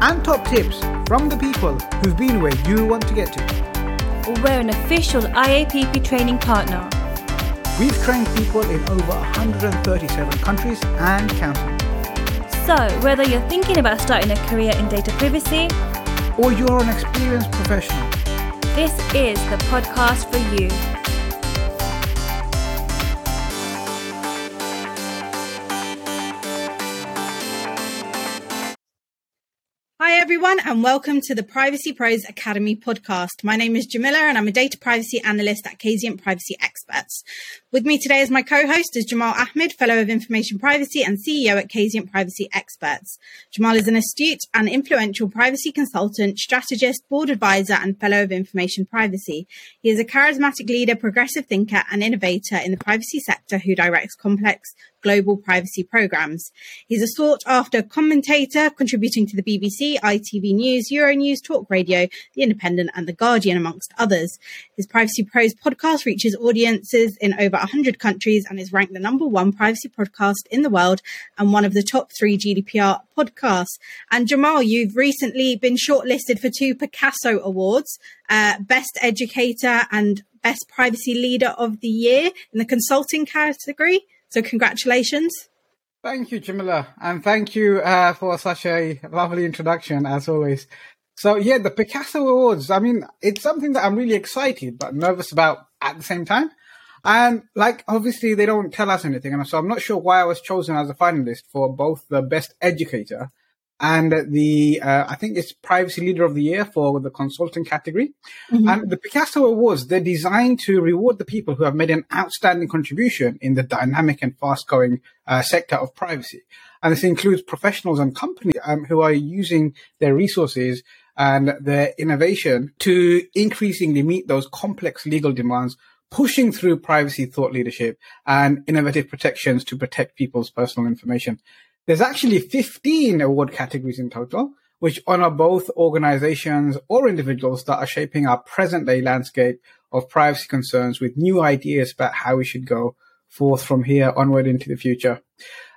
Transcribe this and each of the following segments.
and top tips from the people who've been where you want to get to. We're an official IAPP training partner. We've trained people in over 137 countries and counting. So, whether you're thinking about starting a career in data privacy or you're an experienced professional, this is the podcast for you. Everyone, and welcome to the Privacy Pros Academy podcast. My name is Jamila, and I'm a data privacy analyst at Kazient Privacy Experts. With me today as my co-host is Jamal Ahmed, Fellow of Information Privacy and CEO at Kazient Privacy Experts. Jamal is an astute and influential privacy consultant, strategist, board advisor, and Fellow of Information Privacy. He is a charismatic leader, progressive thinker, and innovator in the privacy sector who directs complex global privacy programs. He's a sought after commentator contributing to the BBC, ITV News, Euronews, Talk Radio, The Independent, and The Guardian, amongst others. His Privacy Pros podcast reaches audiences in over 100 countries and is ranked the number one privacy podcast in the world and one of the top three GDPR podcasts. And Jamal, you've recently been shortlisted for two PICASO Awards, uh, Best Educator and Best Privacy Leader of the Year in the consulting category. So, congratulations. Thank you, Jamila, and thank you uh, for such a lovely introduction, as always. So, yeah, the PICASO Awards, I mean, it's something that I'm really excited but nervous about at the same time. And, like, obviously, they don't tell us anything. And so I'm not sure why I was chosen as a finalist for both the Best Educator and the uh, I think it's Privacy Leader of the Year for the consulting category. Mm-hmm. And the PICASO Awards they're designed to reward the people who have made an outstanding contribution in the dynamic and fast-growing uh, sector of privacy. And this includes professionals and companies um, who are using their resources and their innovation to increasingly meet those complex legal demands pushing through privacy thought leadership and innovative protections to protect people's personal information. There's actually 15 award categories in total, which honor both organizations or individuals that are shaping our present day landscape of privacy concerns with new ideas about how we should go forth from here onward into the future.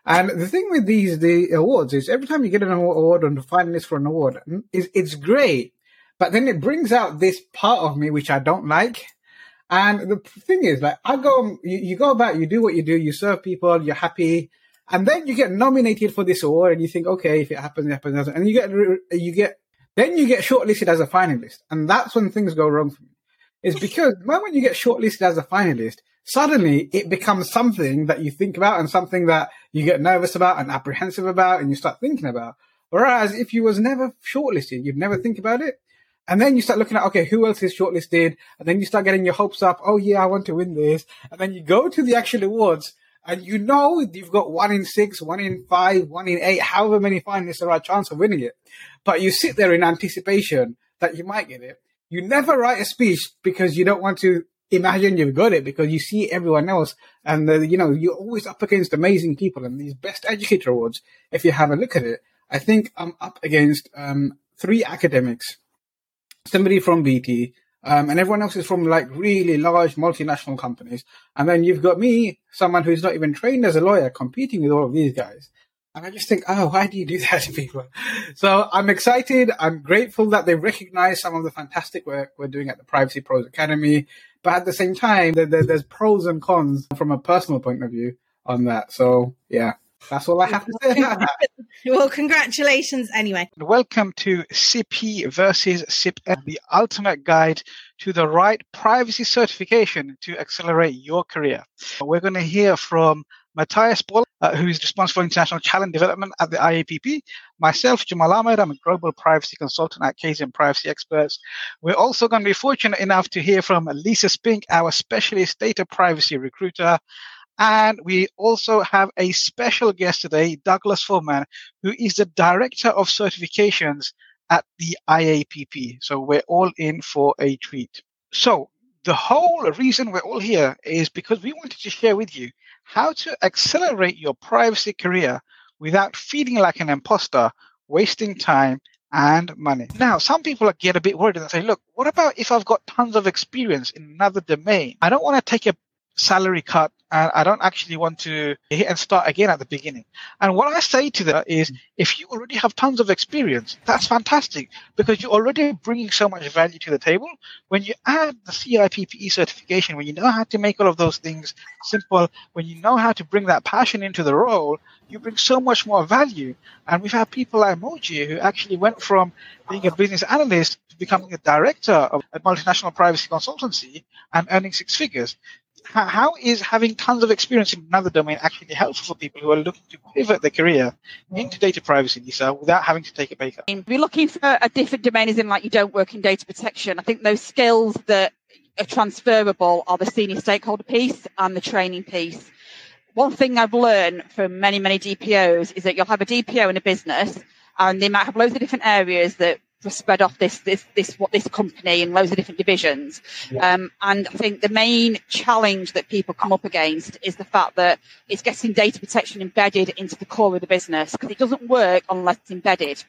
And the thing with these the awards is every time you get an award and the finalist for an award, mm, is it's great, but then it brings out this part of me which I don't like. And the thing is, like, I go, you, you go about, you do what you do, you serve people, you're happy, and then you get nominated for this award, and you think, okay, if it happens, it happens, and you get you get then you get shortlisted as a finalist, and that's when things go wrong for me. Is because the moment you get shortlisted as a finalist, suddenly it becomes something that you think about and something that you get nervous about and apprehensive about, and you start thinking about. Whereas if you was never shortlisted, you'd never think about it. And then you start looking at, okay, who else is shortlisted? And then you start getting your hopes up. Oh yeah, I want to win this. And then you go to the actual awards and you know you've got one in six, one in five, one in eight, however many finalists there are chance of winning it. But you sit there in anticipation that you might get it. You never write a speech because you don't want to imagine you've got it because you see everyone else and uh, you know you're always up against amazing people and these best educator awards if you have a look at it i think i'm up against um, three academics somebody from bt um, and everyone else is from like really large multinational companies. And then you've got me, someone who's not even trained as a lawyer, competing with all of these guys. And I just think, oh, why do you do that to people? So I'm excited. I'm grateful that they recognize some of the fantastic work we're doing at the Privacy Pros Academy. But at the same time, there, there, there's pros and cons from a personal point of view on that. So yeah, that's all I have to say. well, congratulations anyway. Welcome to CP versus CIPP, the ultimate guide to the right privacy certification to accelerate your career. We're going to hear from Matthias Boll, uh, who is responsible for international challenge development at the IAPP. Myself, Jamal Ahmed, I'm a global privacy consultant at Kazient Privacy Experts. We're also going to be fortunate enough to hear from Lisa Spink, our specialist data privacy recruiter. And we also have a special guest today, Douglas Foreman, who is the Director of Certifications at the IAPP. So we're all in for a treat. So the whole reason we're all here is because we wanted to share with you how to accelerate your privacy career without feeling like an imposter, wasting time and money. Now, some people get a bit worried and say, look, what about if I've got tons of experience in another domain? I don't want to take a salary cut and I don't actually want to hit and start again at the beginning. And what I say to them is, if you already have tons of experience, that's fantastic because you're already bringing so much value to the table. When you add the CIPPE certification, when you know how to make all of those things simple, when you know how to bring that passion into the role, you bring so much more value. And we've had people like Moji who actually went from being a business analyst to becoming a director of a multinational privacy consultancy and earning six figures how, is having tons of experience in another domain actually helpful for people who are looking to pivot their career into data privacy, Lisa, without having to take a pay cut? If you're looking for a different domain, as in like you don't work in data protection, I think those skills that are transferable are the senior stakeholder piece and the training piece. One thing I've learned from many, many DPOs is that you'll have a DPO in a business and they might have loads of different areas that spread off this this this what this company and loads of different divisions. Yeah. Um, and I think the main challenge that people come up against is the fact that it's getting data protection embedded into the core of the business because it doesn't work unless it's embedded.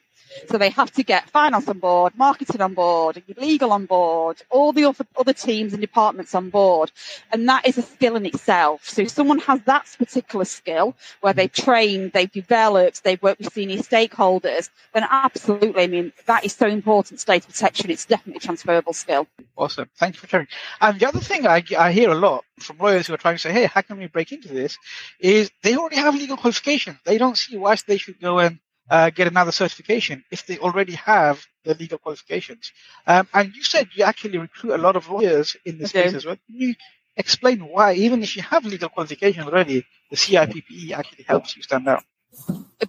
So they have to get finance on board, marketing on board, legal on board, all the other teams and departments on board. And that is a skill in itself. So if someone has that particular skill where they've trained, they've developed, they've worked with senior stakeholders, then absolutely, I mean, that is so important to data protection. It's definitely a transferable skill. Awesome. Thank you for sharing. And the other thing I, I hear a lot from lawyers who are trying to say, hey, how can we break into this? Is they already have legal qualifications. They don't see why they should go and uh, get another certification if they already have the legal qualifications. Um, and you said you actually recruit a lot of lawyers in this okay. space as well. Can you explain why, even if you have legal qualification already, the CIPPE actually helps you stand out?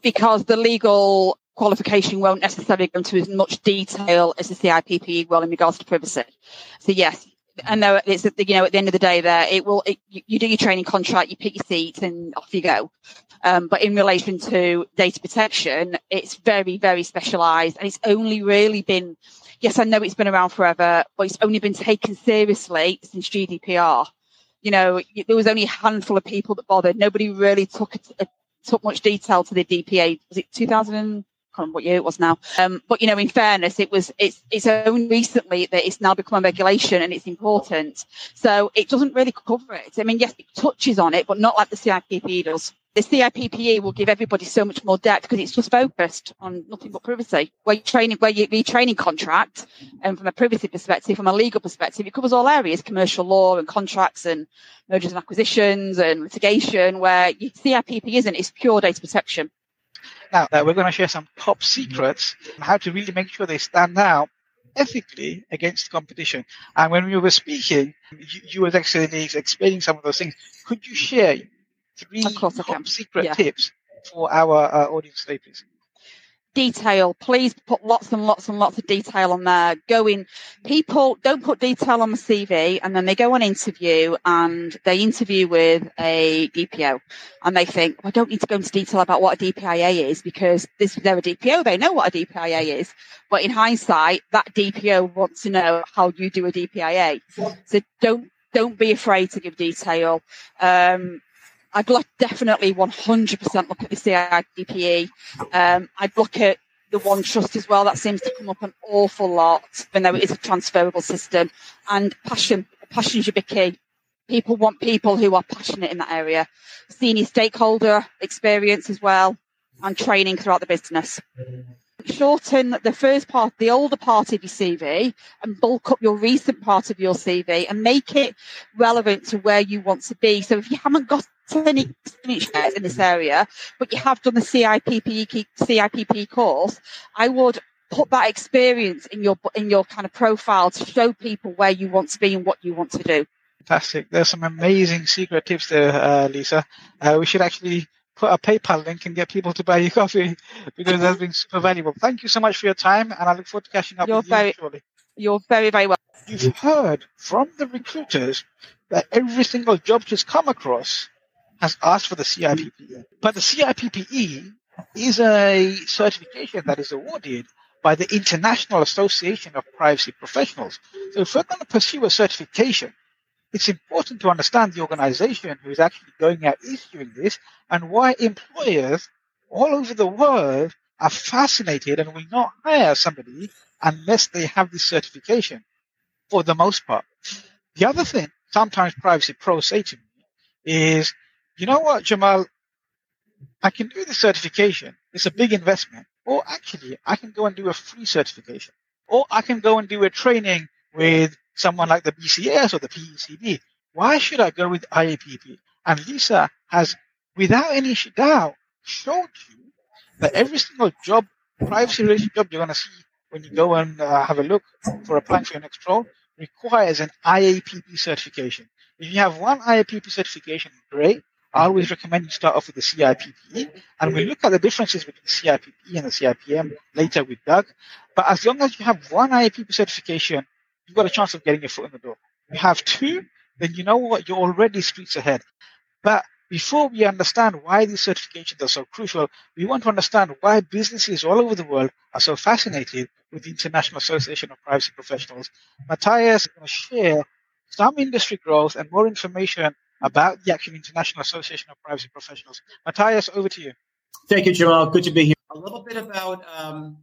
Because the legal qualification won't necessarily go into as much detail as the CIPPE will in regards to privacy. So yes, I know it's you know at the end of the day there it will it, you, do your training contract you pick your seat and off you go. Um, but in relation to data protection it's very very specialized and it's only really been yes I know it's been around forever but it's only been taken seriously since GDPR you know there was only a handful of people that bothered. Nobody really took a, a, took much detail to the DPA was it 2000 remember what year it was now. Um, but you know, in fairness, it was it's it's only recently that it's now become a regulation and it's important. So it doesn't really cover it. I mean, yes, it touches on it, but not like the CIPP does. The CIPPE will give everybody so much more depth because it's just focused on nothing but privacy. Where you training, where you training contract, and from a privacy perspective, from a legal perspective, it covers all areas: commercial law and contracts and mergers and acquisitions and litigation. Where CIPP isn't; it's pure data protection. Now, uh, we're going to share some top secrets on how to really make sure they stand out ethically against competition. And when we were speaking, you, you were actually explaining some of those things. Could you share three top secret yeah. tips for our uh, audience today, please? Detail. Please put lots and lots and lots of detail on there. Go in. People don't put detail on the CV and then they go on interview and they interview with a DPO and they think, well, I don't need to go into detail about what a DPIA is because this, they're a DPO. They know what a DPIA is. But in hindsight, that DPO wants to know how you do a DPIA. So don't, don't be afraid to give detail. Um, I'd look, definitely 100% look at the CIPPE. Um, I'd look at the OneTrust as well. That seems to come up an awful lot, even though it is a transferable system. And passion, passion should be key. People want people who are passionate in that area. Senior stakeholder experience as well, and training throughout the business shorten the first part, the older part of your CV and bulk up your recent part of your CV and make it relevant to where you want to be. So if you haven't got any experience in this area, but you have done the CIPP, CIPP course, I would put that experience in your, in your kind of profile to show people where you want to be and what you want to do. Fantastic. There's some amazing secret tips there, uh, Lisa. Uh, we should actually put a PayPal link and get people to buy you coffee because that's been super valuable. Thank you so much for your time, and I look forward to catching up you're with very, you shortly. You're very, very welcome. You've heard from the recruiters that every single job she's come across has asked for the CIPPE. But the CIPPE is a certification that is awarded by the International Association of Privacy Professionals. So if we're going to pursue a certification, it's important to understand the organization who is actually going out issuing this and why employers all over the world are fascinated and will not hire somebody unless they have this certification for the most part. The other thing sometimes privacy pros say to me is, you know what, Jamal, I can do the certification. It's a big investment. Or actually, I can go and do a free certification. Or I can go and do a training with someone like the BCS or the PECB. Why should I go with IAPP? And Lisa has, without any doubt, showed you that every single job, privacy related job you're going to see when you go and uh, have a look for applying for your next role requires an IAPP certification. If you have one IAPP certification, great. I always recommend you start off with the CIPP. And we look at the differences between the CIPP and the CIPM later with Doug. But as long as you have one IAPP certification, you've got a chance of getting your foot in the door. You have two, then you know what? You're already streets ahead. But before we understand why these certifications are so crucial, we want to understand why businesses all over the world are so fascinated with the International Association of Privacy Professionals. Matthias is going to share some industry growth and more information about the actual International Association of Privacy Professionals. Matthias, over to you. Thank you, Jamal. Good to be here. A little bit about um,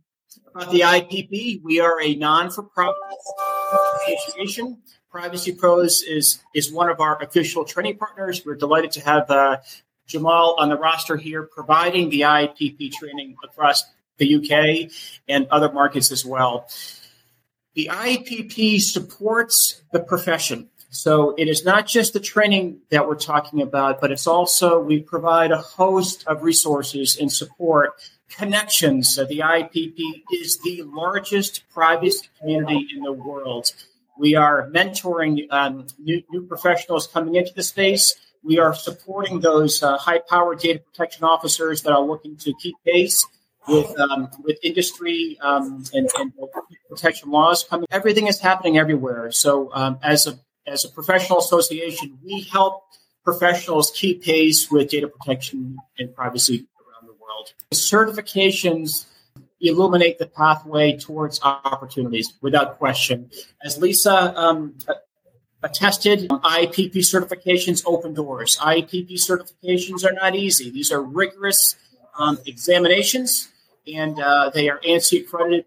about the IPP. We are a non-for-profit association Privacy Pros is is one of our official training partners. We're delighted to have uh, Jamal on the roster here, providing the IPP training across the UK and other markets as well. The IPP supports the profession. So it is not just the training that we're talking about, but it's also we provide a host of resources and support connections. So the IPP is the largest privacy community in the world. We are mentoring um, new, new, professionals coming into the space. We are supporting those uh, high-powered data protection officers that are looking to keep pace with um, with industry um, and, and, protection laws coming. Everything is happening everywhere. So um, as a as a professional association, we help professionals keep pace with data protection and privacy around the world. Certifications illuminate the pathway towards opportunities without question. As Lisa um, attested, IPP certifications open doors. IPP certifications are not easy. These are rigorous um, examinations, and uh, they are ANSI accredited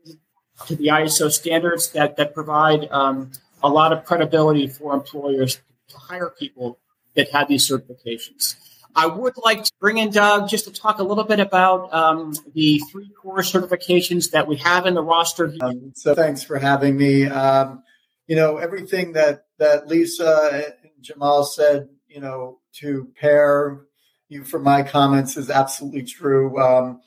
to the ISO standards that, that provide um, a lot of credibility for employers to hire people that have these certifications. I would like to bring in Doug just to talk a little bit about um, the three core certifications that we have in the roster. Um, so thanks for having me. Um, you know, everything that, that Lisa and Jamal said, you know, to pair you for my comments is absolutely true. Um,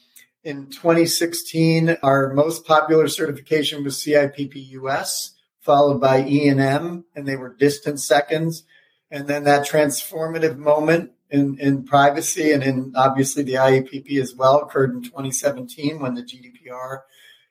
in 2016, our most popular certification was CIPP US, followed by E&M, and they were distant seconds. And then that transformative moment in, in privacy and in obviously the IAPP as well occurred in 2017 when the GDPR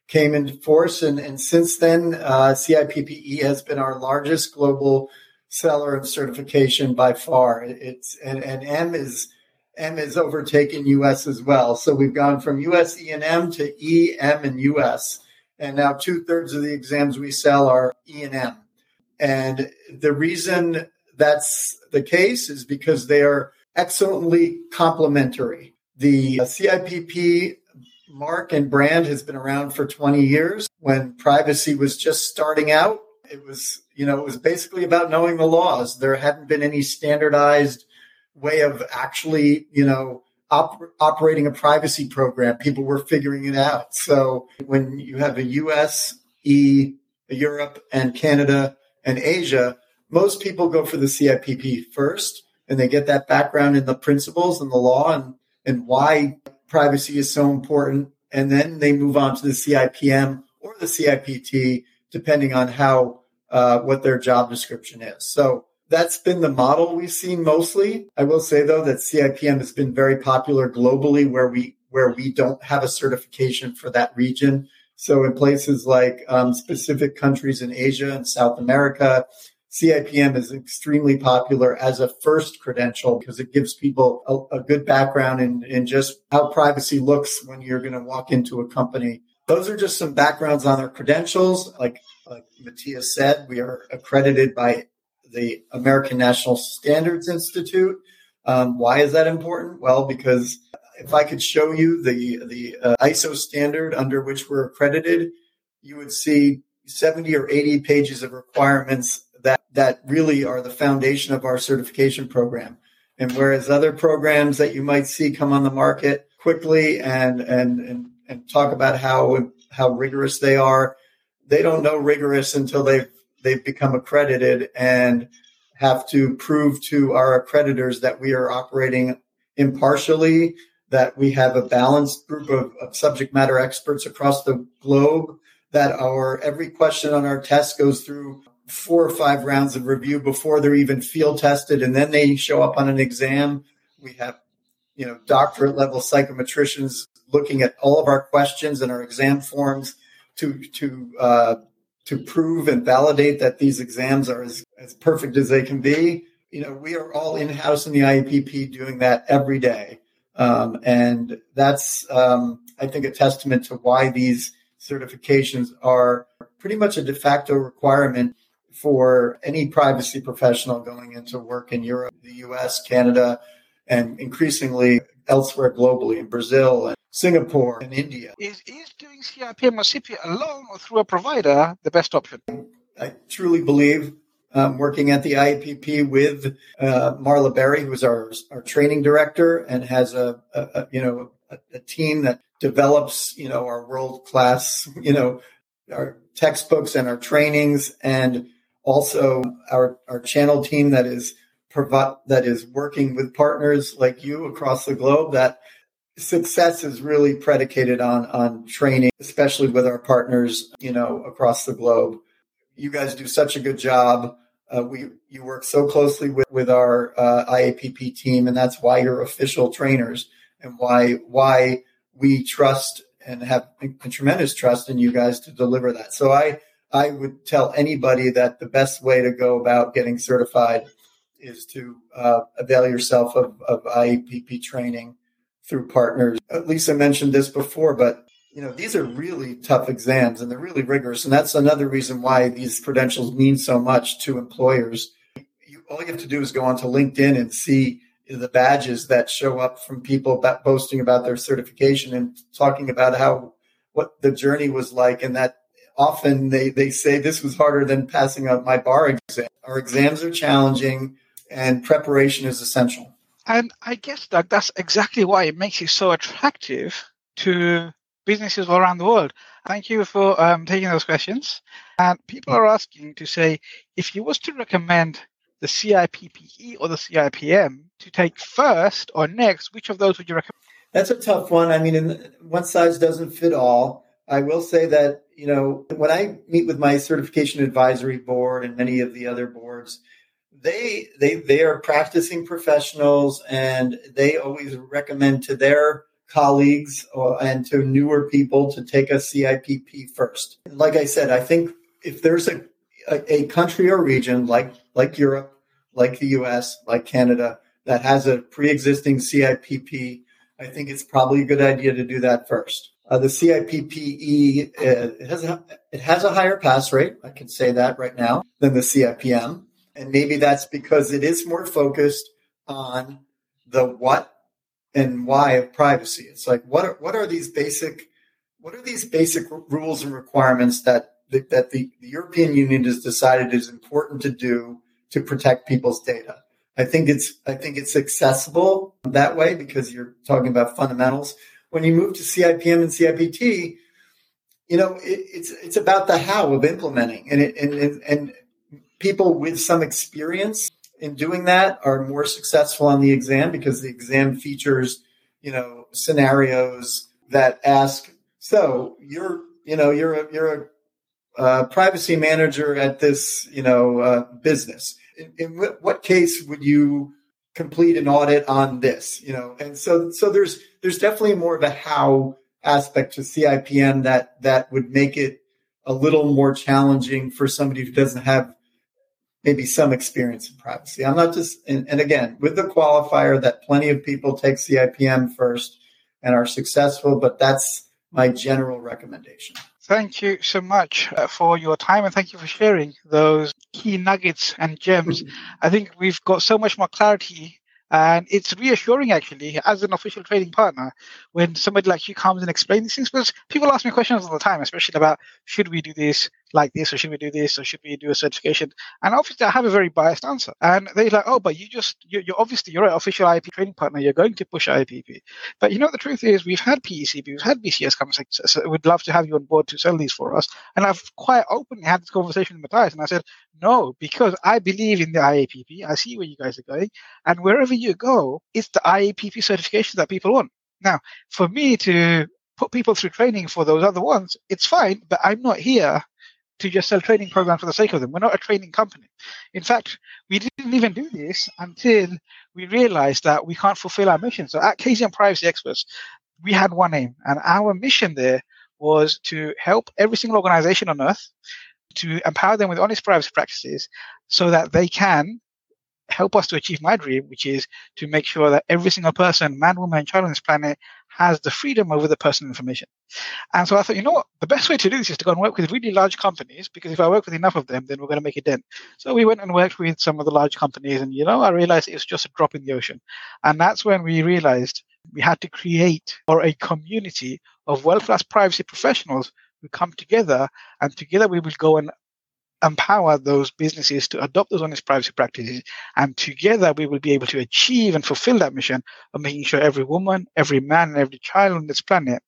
came into force. And, and since then, uh, CIPPE has been our largest global seller of certification by far. It's and, and M is M is overtaken US as well. So we've gone from US E and M to E, M, and US. And now two thirds of the exams we sell are E and M. And the reason that's the case is because they are excellently complementary. The CIPP mark and brand has been around for 20 years. When privacy was just starting out, it was, you know, it was basically about knowing the laws. There hadn't been any standardized way of actually, you know, op- operating a privacy program. People were figuring it out. So when you have a US, E, Europe, and Canada and Asia, most people go for the CIPP first and they get that background in the principles and the law and, and why privacy is so important. And then they move on to the CIPM or the CIPT, depending on how, uh, what their job description is. So that's been the model we've seen mostly. I will say though that CIPM has been very popular globally where we, where we don't have a certification for that region. So in places like um, specific countries in Asia and South America, CIPM is extremely popular as a first credential because it gives people a, a good background in, in just how privacy looks when you're going to walk into a company Those are just some backgrounds on our credentials. Like, like Matthias said, we are accredited by the American National Standards Institute. Um, why is that important? Well, because if I could show you the the uh, ISO standard under which we're accredited, you would see 70 or 80 pages of requirements that that really are the foundation of our certification program. And whereas other programs that you might see come on the market quickly and and and, and talk about how how rigorous they are, they don't know rigorous until they've they've become accredited and have to prove to our accreditors that we are operating impartially, that we have a balanced group of, of, subject matter experts across the globe, that our every question on our test goes through four or five rounds of review before they're even field tested, and then they show up on an exam. We have, you know, doctorate level psychometricians looking at all of our questions and our exam forms to to uh, to prove and validate that these exams are as, as perfect as they can be. You know, we are all in house in the IAPP doing that every day. Um, and that's, um, I think, a testament to why these certifications are pretty much a de facto requirement for any privacy professional going into work in Europe, the US, Canada, and increasingly elsewhere globally in Brazil and Singapore and India. Is, is doing CIPM or CP alone or through a provider the best option? I truly believe um, working at the IAPP with uh, Marla Berry, who is our, our training director and has a, a, a you know a, a, team that develops you know our world class you know our textbooks and our trainings and also our our channel team that is provide that is working with partners like you across the globe that success is really predicated on on training especially with our partners you know across the globe. You guys do such a good job. Uh, we you work so closely with with our uh, IAPP team and that's why you're official trainers and why why we trust and have a tremendous trust in you guys to deliver that. So i i would tell anybody that the best way to go about getting certified is to uh, avail yourself of, of IAPP training through partners. Lisa mentioned this before, but you know these are really tough exams and they're really rigorous, and that's another reason why these credentials mean so much to employers. You, all you have to do is go onto LinkedIn and see the badges that show up from people about boasting about their certification and talking about how what the journey was like, and that often they they say this was harder than passing out my bar exam. Our exams are challenging, and preparation is essential. And I guess that that's exactly why it makes it so attractive to businesses all around the world. Thank you for um, taking those questions. And people are asking to say, if you was to recommend the CIPPE or the CIPM to take first or next, which of those would you recommend? That's a tough one. I mean, one size doesn't fit all. I will say that, you know, when I meet with my certification advisory board and many of the other boards, they they they are practicing professionals and they always recommend to their colleagues or, and to newer people to take a CIPP first. Like I said, I think if there's a, a, a country or region like like Europe, like the US, like Canada that has a pre-existing CIPP, I think it's probably a good idea to do that first. Uh, the CIPPE uh, it has a, it has a higher pass rate. I can say that right now than the CIPM. And maybe that's because it is more focused on the what and why of privacy. It's like what are what are these basic what are these basic rules and requirements that that the, the European Union has decided is important to do to protect people's data. I think it's I think it's accessible that way because you're talking about fundamentals. When you move to CIPM and CIPT, you know it, it's it's about the how of implementing, and it, and and people with some experience in doing that are more successful on the exam because the exam features, you know, scenarios that ask, so you're, you know, you're a, you're a uh, privacy manager at this, you know, uh, business. In, in what, what case would you complete an audit on this? You know, and so so there's there's definitely more of a how aspect to CIPM that that would make it a little more challenging for somebody who doesn't have maybe some experience in privacy. I'm not just, and, and, again, with the qualifier that plenty of people take CIPM first and are successful, but that's my general recommendation. Thank you so much uh, for your time and thank you for sharing those key nuggets and gems. I think we've got so much more clarity and it's reassuring actually as an official trading partner when somebody like you comes and explains these things because people ask me questions all the time, especially about should we do this like this or should we do this or should we do a certification? And obviously I have a very biased answer. And they're like, oh, but you just, you're, you're obviously, you're an official IAP training partner. You're going to push IAPP. But you know, the truth is we've had PECB, we've had BCS come so we'd love to have you on board to sell these for us. And I've quite openly had this conversation with Matthias and I said, no, because I believe in the IAPP. I see where you guys are going. And wherever you go, it's the IAPP certification that people want. Now, for me to put people through training for those other ones, it's fine, but I'm not here to just sell training programs for the sake of them. We're not a training company. In fact, we didn't even do this until we realized that we can't fulfill our mission. So at Kazient Privacy Experts, we had one aim, and our mission there was to help every single organization on earth to empower them with honest privacy practices so that they can help us to achieve my dream, which is to make sure that every single person, man, woman, and child on this planet has the freedom over the personal information. And so I thought, you know what? The best way to do this is to go and work with really large companies because if I work with enough of them, then we're going to make a dent. So we went and worked with some of the large companies, and you know, I realized it was just a drop in the ocean. And that's when we realized we had to create or a community of world-class privacy professionals who come together, and together we will go and empower those businesses to adopt those honest privacy practices. And together we will be able to achieve and fulfill that mission of making sure every woman, every man, and every child on this planet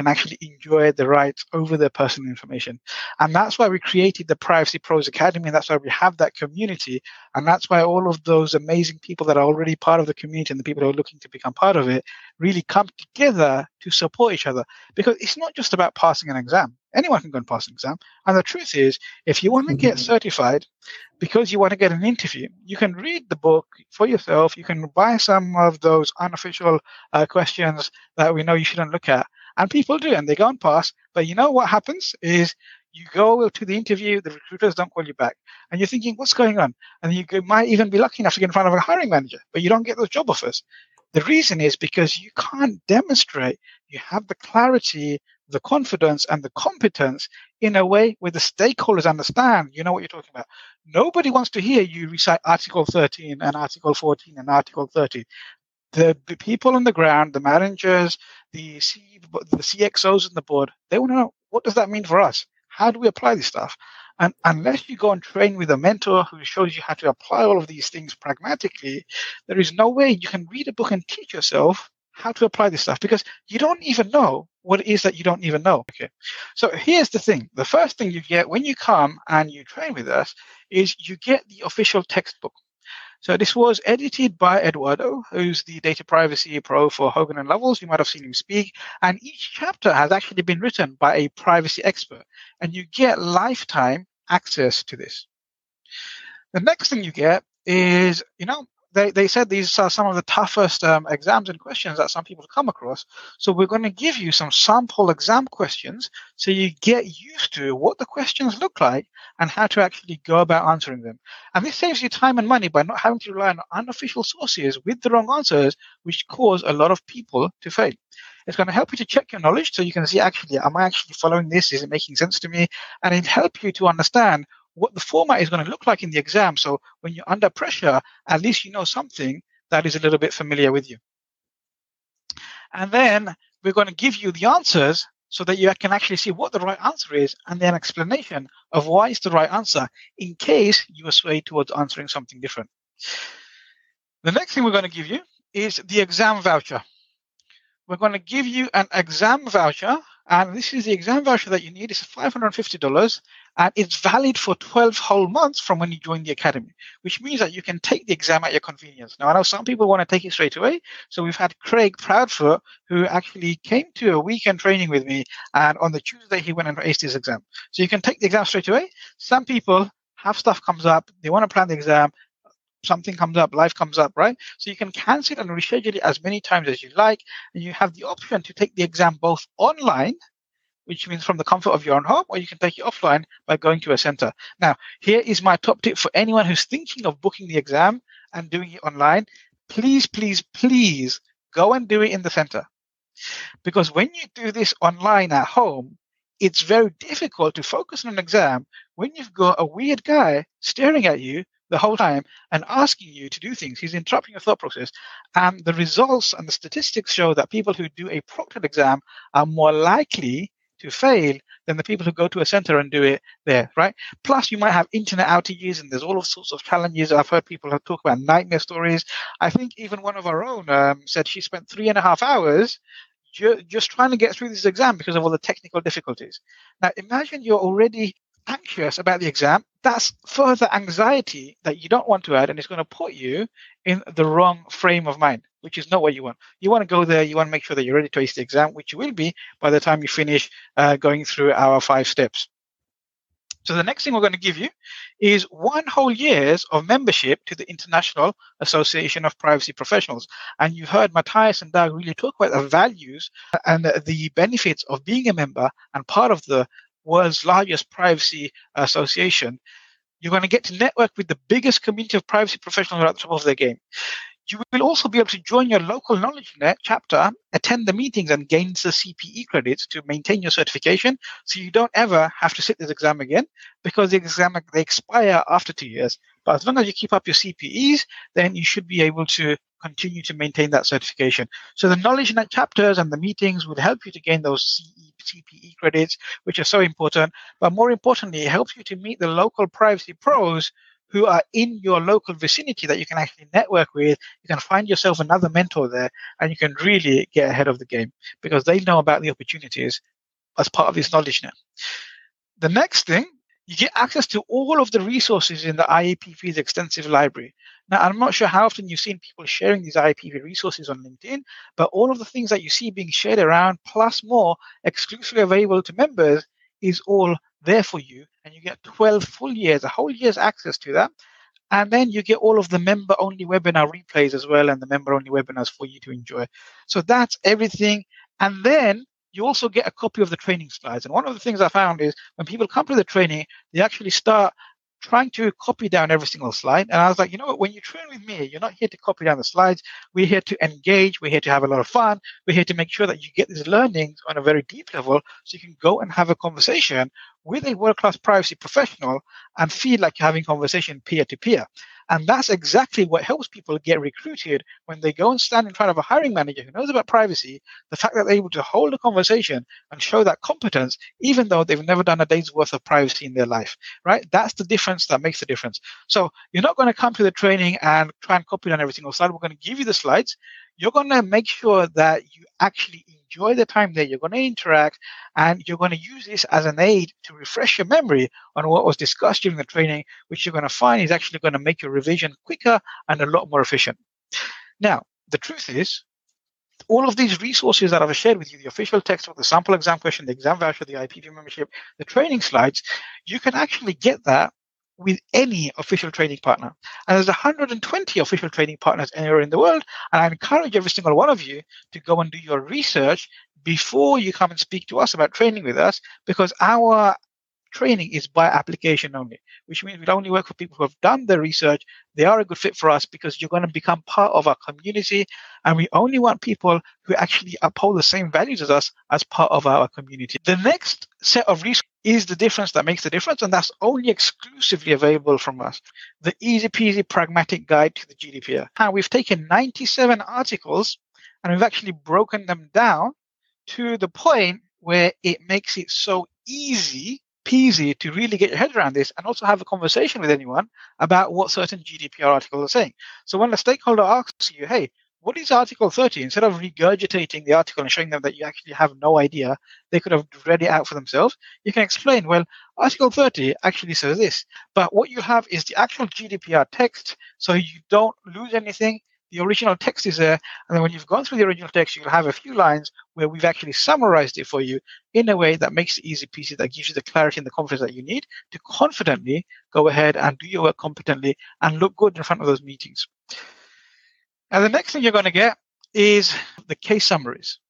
can actually enjoy the rights over their personal information. And that's why we created the Privacy Pros Academy. And that's why we have that community. And that's why all of those amazing people that are already part of the community and the people who are looking to become part of it really come together to support each other. Because it's not just about passing an exam. Anyone can go and pass an exam. And the truth is, if you want to get mm-hmm. certified because you want to get an interview, you can read the book for yourself. You can buy some of those unofficial uh, questions that we know you shouldn't look at. And people do, and they go and pass. But you know what happens is you go to the interview, the recruiters don't call you back. And you're thinking, what's going on? And you might even be lucky enough to get in front of a hiring manager, but you don't get those job offers. The reason is because you can't demonstrate you have the clarity, the confidence, and the competence in a way where the stakeholders understand you know what you're talking about. Nobody wants to hear you recite Article 13 and Article 14 and Article 30 the, the people on the ground, the managers, the C, the CXOs on the board, they want to know what does that mean for us? How do we apply this stuff? And unless you go and train with a mentor who shows you how to apply all of these things pragmatically, there is no way you can read a book and teach yourself how to apply this stuff because you don't even know what it is that you don't even know. Okay. So here's the thing. The first thing you get when you come and you train with us is you get the official textbook. So this was edited by Eduardo, who's the data privacy pro for Hogan and Lovells. You might have seen him speak. And each chapter has actually been written by a privacy expert. And you get lifetime access to this. The next thing you get is, you know, they, they said these are some of the toughest um, exams and questions that some people come across. So we're going to give you some sample exam questions so you get used to what the questions look like and how to actually go about answering them. And this saves you time and money by not having to rely on unofficial sources with the wrong answers, which cause a lot of people to fail. It's going to help you to check your knowledge so you can see actually, am I actually following this? Is it making sense to me? And it helps you to understand what the format is going to look like in the exam. So when you're under pressure, at least you know something that is a little bit familiar with you. And then we're going to give you the answers so that you can actually see what the right answer is and then explanation of why it's the right answer in case you are swayed towards answering something different. The next thing we're going to give you is the exam voucher. We're going to give you an exam voucher and this is the exam voucher that you need. It's $550 and it's valid for 12 whole months from when you join the academy, which means that you can take the exam at your convenience. Now, I know some people want to take it straight away. So we've had Craig Proudfoot, who actually came to a weekend training with me. And on the Tuesday, he went and aced his exam. So you can take the exam straight away. Some people have stuff comes up. They want to plan the exam something comes up, life comes up, right? So you can cancel and reschedule it as many times as you like. And you have the option to take the exam both online, which means from the comfort of your own home, or you can take it offline by going to a center. Now, here is my top tip for anyone who's thinking of booking the exam and doing it online. Please, please, please go and do it in the center. Because when you do this online at home, it's very difficult to focus on an exam when you've got a weird guy staring at you the whole time and asking you to do things. He's interrupting your thought process. And the results and the statistics show that people who do a proctored exam are more likely to fail than the people who go to a center and do it there, right? Plus, you might have internet outages and there's all sorts of challenges. I've heard people talk about nightmare stories. I think even one of our own um, said she spent three and a half hours ju- just trying to get through this exam because of all the technical difficulties. Now, imagine you're already anxious about the exam, that's further anxiety that you don't want to add, and it's going to put you in the wrong frame of mind, which is not what you want. You want to go there, you want to make sure that you're ready to ace the exam, which you will be by the time you finish uh, going through our five steps. So the next thing we're going to give you is one whole year's of membership to the International Association of Privacy Professionals. And you heard Matthias and Doug really talk about the values and the benefits of being a member and part of the world's largest privacy association, you're going to get to network with the biggest community of privacy professionals at the top of their game. You will also be able to join your local knowledge net chapter, attend the meetings, and gain the CPE credits to maintain your certification. So you don't ever have to sit this exam again because the exam they expire after two years. But as long as you keep up your CPEs, then you should be able to continue to maintain that certification. So the knowledge net chapters and the meetings would help you to gain those CE, CPE credits, which are so important. But more importantly, it helps you to meet the local privacy pros who are in your local vicinity that you can actually network with. You can find yourself another mentor there and you can really get ahead of the game because they know about the opportunities as part of this knowledge net. The next thing you get access to all of the resources in the IAPP's extensive library. Now, I'm not sure how often you've seen people sharing these IPv resources on LinkedIn, but all of the things that you see being shared around, plus more exclusively available to members, is all there for you. And you get 12 full years, a whole year's access to that. And then you get all of the member only webinar replays as well and the member only webinars for you to enjoy. So that's everything. And then you also get a copy of the training slides. And one of the things I found is when people come to the training, they actually start trying to copy down every single slide. And I was like, you know what? When you train with me, you're not here to copy down the slides. We're here to engage. We're here to have a lot of fun. We're here to make sure that you get these learnings on a very deep level so you can go and have a conversation with a world class privacy professional and feel like you're having conversation peer to peer. And that's exactly what helps people get recruited when they go and stand in front of a hiring manager who knows about privacy. The fact that they're able to hold a conversation and show that competence, even though they've never done a day's worth of privacy in their life, right? That's the difference that makes the difference. So you're not going to come to the training and try and copy on every single slide. We're going to give you the slides. You're going to make sure that you actually enjoy the time there. You're going to interact and you're going to use this as an aid to refresh your memory on what was discussed during the training, which you're going to find is actually going to make your revision quicker and a lot more efficient. Now, the truth is, all of these resources that I've shared with you, the official text, textbook, the sample exam question, the exam voucher, the IAPP membership, the training slides, you can actually get that with any official training partner. And there's 120 official training partners anywhere in the world. And I encourage every single one of you to go and do your research before you come and speak to us about training with us, because our training is by application only, which means we'll only work for people who have done the research. They are a good fit for us because you're going to become part of our community. And we only want people who actually uphold the same values as us as part of our community. The next set of resources is the difference that makes the difference, and that's only exclusively available from us. The easy peasy pragmatic guide to the GDPR. How we've taken 97 articles and we've actually broken them down to the point where it makes it so easy peasy to really get your head around this and also have a conversation with anyone about what certain GDPR articles are saying. So when a stakeholder asks you, hey, what is Article 30? Instead of regurgitating the article and showing them that you actually have no idea, they could have read it out for themselves. You can explain, well, Article 30 actually says this, but what you have is the actual GDPR text, so you don't lose anything. The original text is there, and then when you've gone through the original text, you'll have a few lines where we've actually summarized it for you in a way that makes it easy peasy, that gives you the clarity and the confidence that you need to confidently go ahead and do your work competently and look good in front of those meetings. And the next thing you're going to get is the case summaries.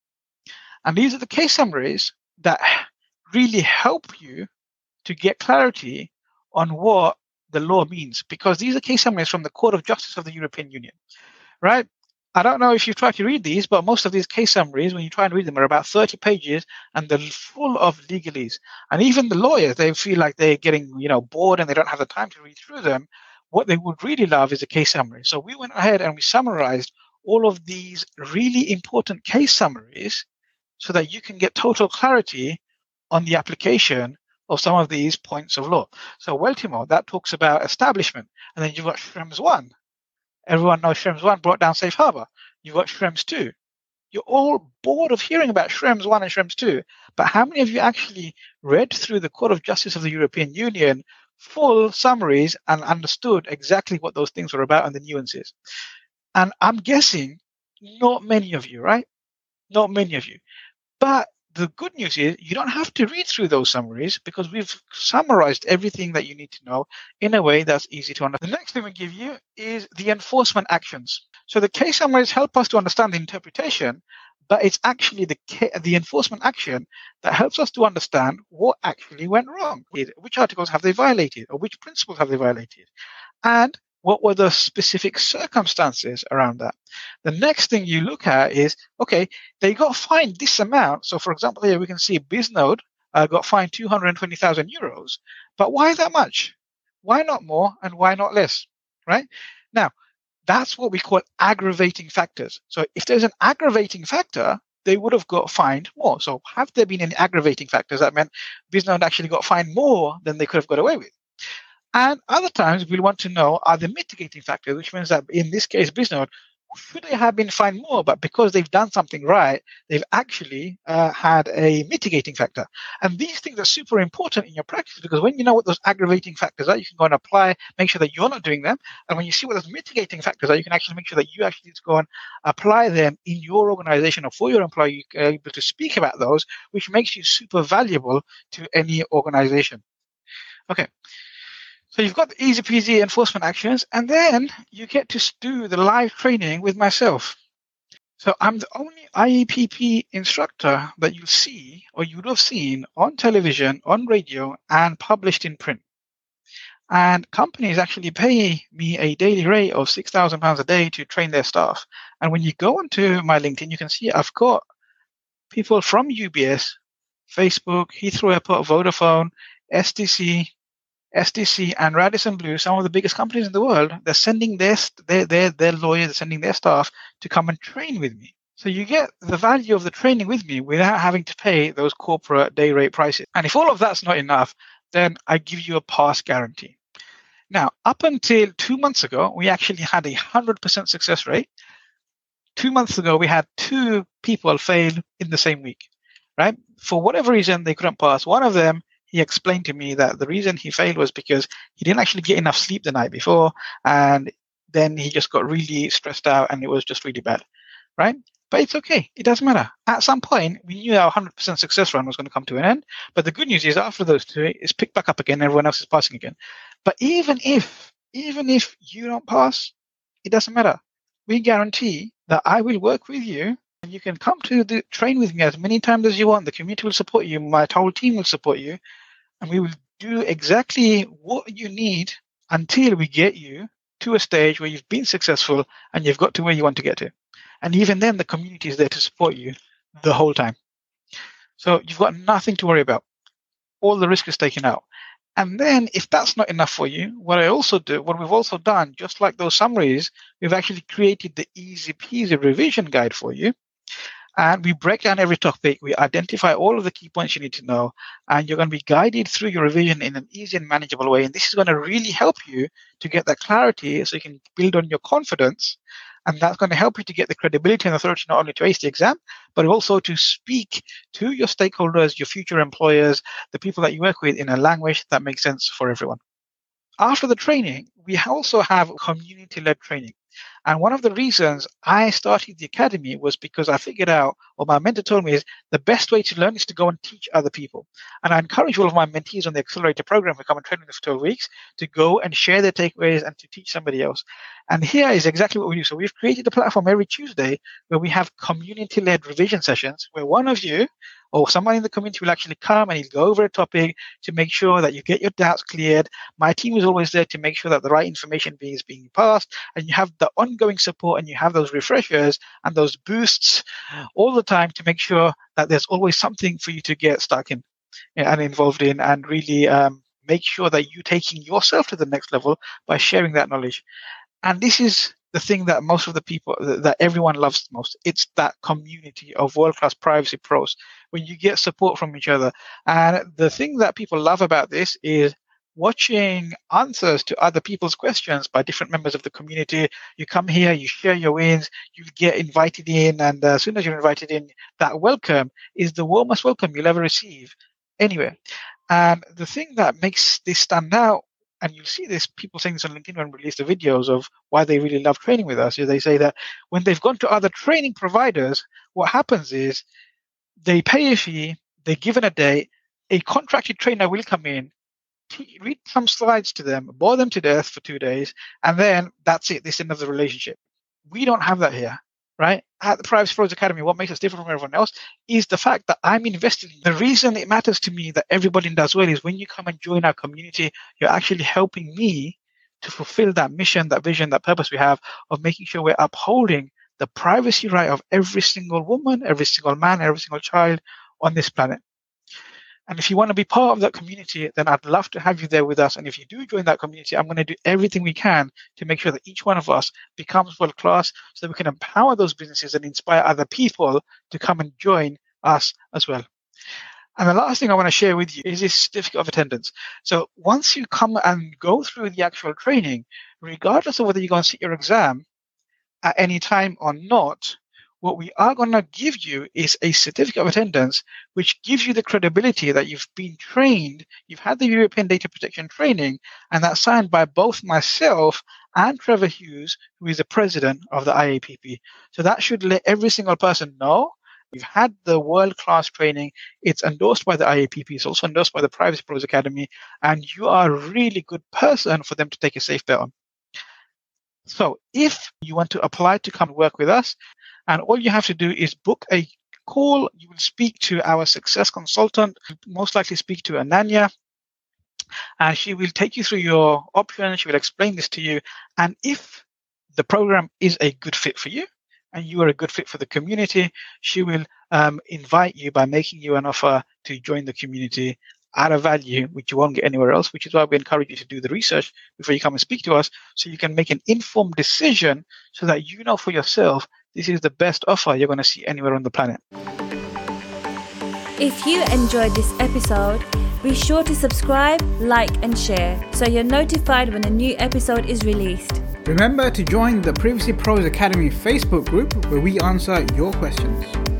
And these are the case summaries that really help you to get clarity on what the law means, because these are case summaries from the Court of Justice of the European Union, right? I don't know if you've tried to read these, but most of these case summaries, when you try and read them, are about 30 pages and they're full of legalese. And even the lawyers, they feel like they're getting, you know, bored and they don't have the time to read through them. What they would really love is a case summary. So we went ahead and we summarized all of these really important case summaries so that you can get total clarity on the application of some of these points of law. So Weltimmo, that talks about establishment. And then you've got Schrems 1, Everyone knows Schrems 1 brought down Safe Harbor. You've got Schrems 2. You're all bored of hearing about Schrems 1 and Schrems 2. But how many of you actually read through the Court of Justice of the European Union full summaries and understood exactly what those things were about and the nuances? And I'm guessing not many of you, right? Not many of you. But the good news is you don't have to read through those summaries because we've summarized everything that you need to know in a way that's easy to understand. The next thing we give you is the enforcement actions. So the case summaries help us to understand the interpretation, but it's actually the the enforcement action that helps us to understand what actually went wrong. Which articles have they violated, or which principles have they violated, and what were the specific circumstances around that? The next thing you look at is, okay, they got fined this amount. So for example, here we can see Bisnode uh, got fined 220,000 euros, but why that much? Why not more and why not less? Right? Now, that's what we call aggravating factors. So if there's an aggravating factor, they would have got fined more. So have there been any aggravating factors that meant Bisnode actually got fined more than they could have got away with? And other times we'll want to know are the mitigating factors, which means that in this case, Bisnode, should they have been fined more? But because they've done something right, they've actually uh, had a mitigating factor. And these things are super important in your practice because when you know what those aggravating factors are, you can go and apply, make sure that you're not doing them. And when you see what those mitigating factors are, you can actually make sure that you actually need to go and apply them in your organization or for your employee, you're able to speak about those, which makes you super valuable to any organization. Okay. So you've got the easy peasy enforcement actions, and then you get to do the live training with myself. So I'm the only IAPP instructor that you see or you would have seen on television, on radio, and published in print. And companies actually pay me a daily rate of £6,000 a day to train their staff. And when you go onto my LinkedIn, you can see I've got people from UBS, Facebook, Heathrow Airport, Vodafone, STC, STC and Radisson Blu, some of the biggest companies in the world, they're sending their, their, their, their lawyers, sending their staff to come and train with me. So you get the value of the training with me without having to pay those corporate day rate prices. And if all of that's not enough, then I give you a pass guarantee. Now, up until two months ago, we actually had a 100% success rate. Two months ago, we had two people fail in the same week, right? For whatever reason, they couldn't pass. One of them he explained to me that the reason he failed was because he didn't actually get enough sleep the night before, and then he just got really stressed out, and it was just really bad, right? But it's okay. It doesn't matter. At some point, we knew our 100% success run was going to come to an end. But the good news is after those two, it's picked back up again. Everyone else is passing again. But even if, even if you don't pass, it doesn't matter. We guarantee that I will work with you and you can come to the train with me as many times as you want. The community will support you. My whole team will support you and we will do exactly what you need until we get you to a stage where you've been successful and you've got to where you want to get to. And even then, the community is there to support you the whole time. So you've got nothing to worry about. All the risk is taken out. And then if that's not enough for you, what I also do, what we've also done, just like those summaries, we've actually created the easy peasy revision guide for you. And we break down every topic. We identify all of the key points you need to know. And you're going to be guided through your revision in an easy and manageable way. And this is going to really help you to get that clarity so you can build on your confidence. And that's going to help you to get the credibility and authority not only to ace the exam, but also to speak to your stakeholders, your future employers, the people that you work with in a language that makes sense for everyone. After the training, we also have community led training. And one of the reasons I started the academy was because I figured out, or my mentor told me, is the best way to learn is to go and teach other people. And I encourage all of my mentees on the accelerator program who come and train with us for 12 weeks to go and share their takeaways and to teach somebody else. And here is exactly what we do. So we've created a platform every Tuesday where we have community led revision sessions where one of you or someone in the community will actually come and he'll go over a topic to make sure that you get your doubts cleared. My team is always there to make sure that the right information is being passed and you have the ongoing support and you have those refreshers and those boosts all the time to make sure that there's always something for you to get stuck in and involved in and really um, make sure that you're taking yourself to the next level by sharing that knowledge. And this is the thing that most of the people that everyone loves most. It's that community of world-class privacy pros. When you get support from each other. And the thing that people love about this is watching answers to other people's questions by different members of the community. You come here you share your wins you get invited in and uh, as soon as you're invited in that welcome is the warmest welcome you'll ever receive anywhere. And the thing that makes this stand out and you'll see this people saying this on LinkedIn when we release the videos of why they really love training with us. They say that when they've gone to other training providers, what happens is they pay a fee, they're given a date, a contracted trainer will come in, read some slides to them, bore them to death for two days, and then that's it. This is end of the relationship. We don't have that here right? At the Privacy Pros Academy, what makes us different from everyone else is the fact that I'm investing. The reason it matters to me that everybody does well is when you come and join our community, you're actually helping me to fulfill that mission, that vision, that purpose we have of making sure we're upholding the privacy right of every single woman, every single man, every single child on this planet. And if you want to be part of that community, then I'd love to have you there with us. And if you do join that community, I'm going to do everything we can to make sure that each one of us becomes world class so that we can empower those businesses and inspire other people to come and join us as well. And the last thing I want to share with you is this certificate of attendance. So once you come and go through the actual training, regardless of whether you're going to sit your exam at any time or not, what we are going to give you is a certificate of attendance, which gives you the credibility that you've been trained, you've had the European data protection training, and that's signed by both myself and Trevor Hughes, who is the president of the IAPP. So that should let every single person know You've had the world class training. It's endorsed by the IAPP. It's also endorsed by the Privacy Pros Academy. And you are a really good person for them to take a safe bet on. So if you want to apply to come work with us, and all you have to do is book a call. You will speak to our success consultant, most likely speak to Ananya. And she will take you through your options. She will explain this to you. And if the program is a good fit for you, and you are a good fit for the community, she will um, invite you by making you an offer to join the community at a value which you won't get anywhere else, which is why we encourage you to do the research before you come and speak to us so you can make an informed decision so that you know for yourself this is the best offer you're going to see anywhere on the planet. If you enjoyed this episode, be sure to subscribe, like, and share so you're notified when a new episode is released. Remember to join the Privacy Pros Academy Facebook group where we answer your questions.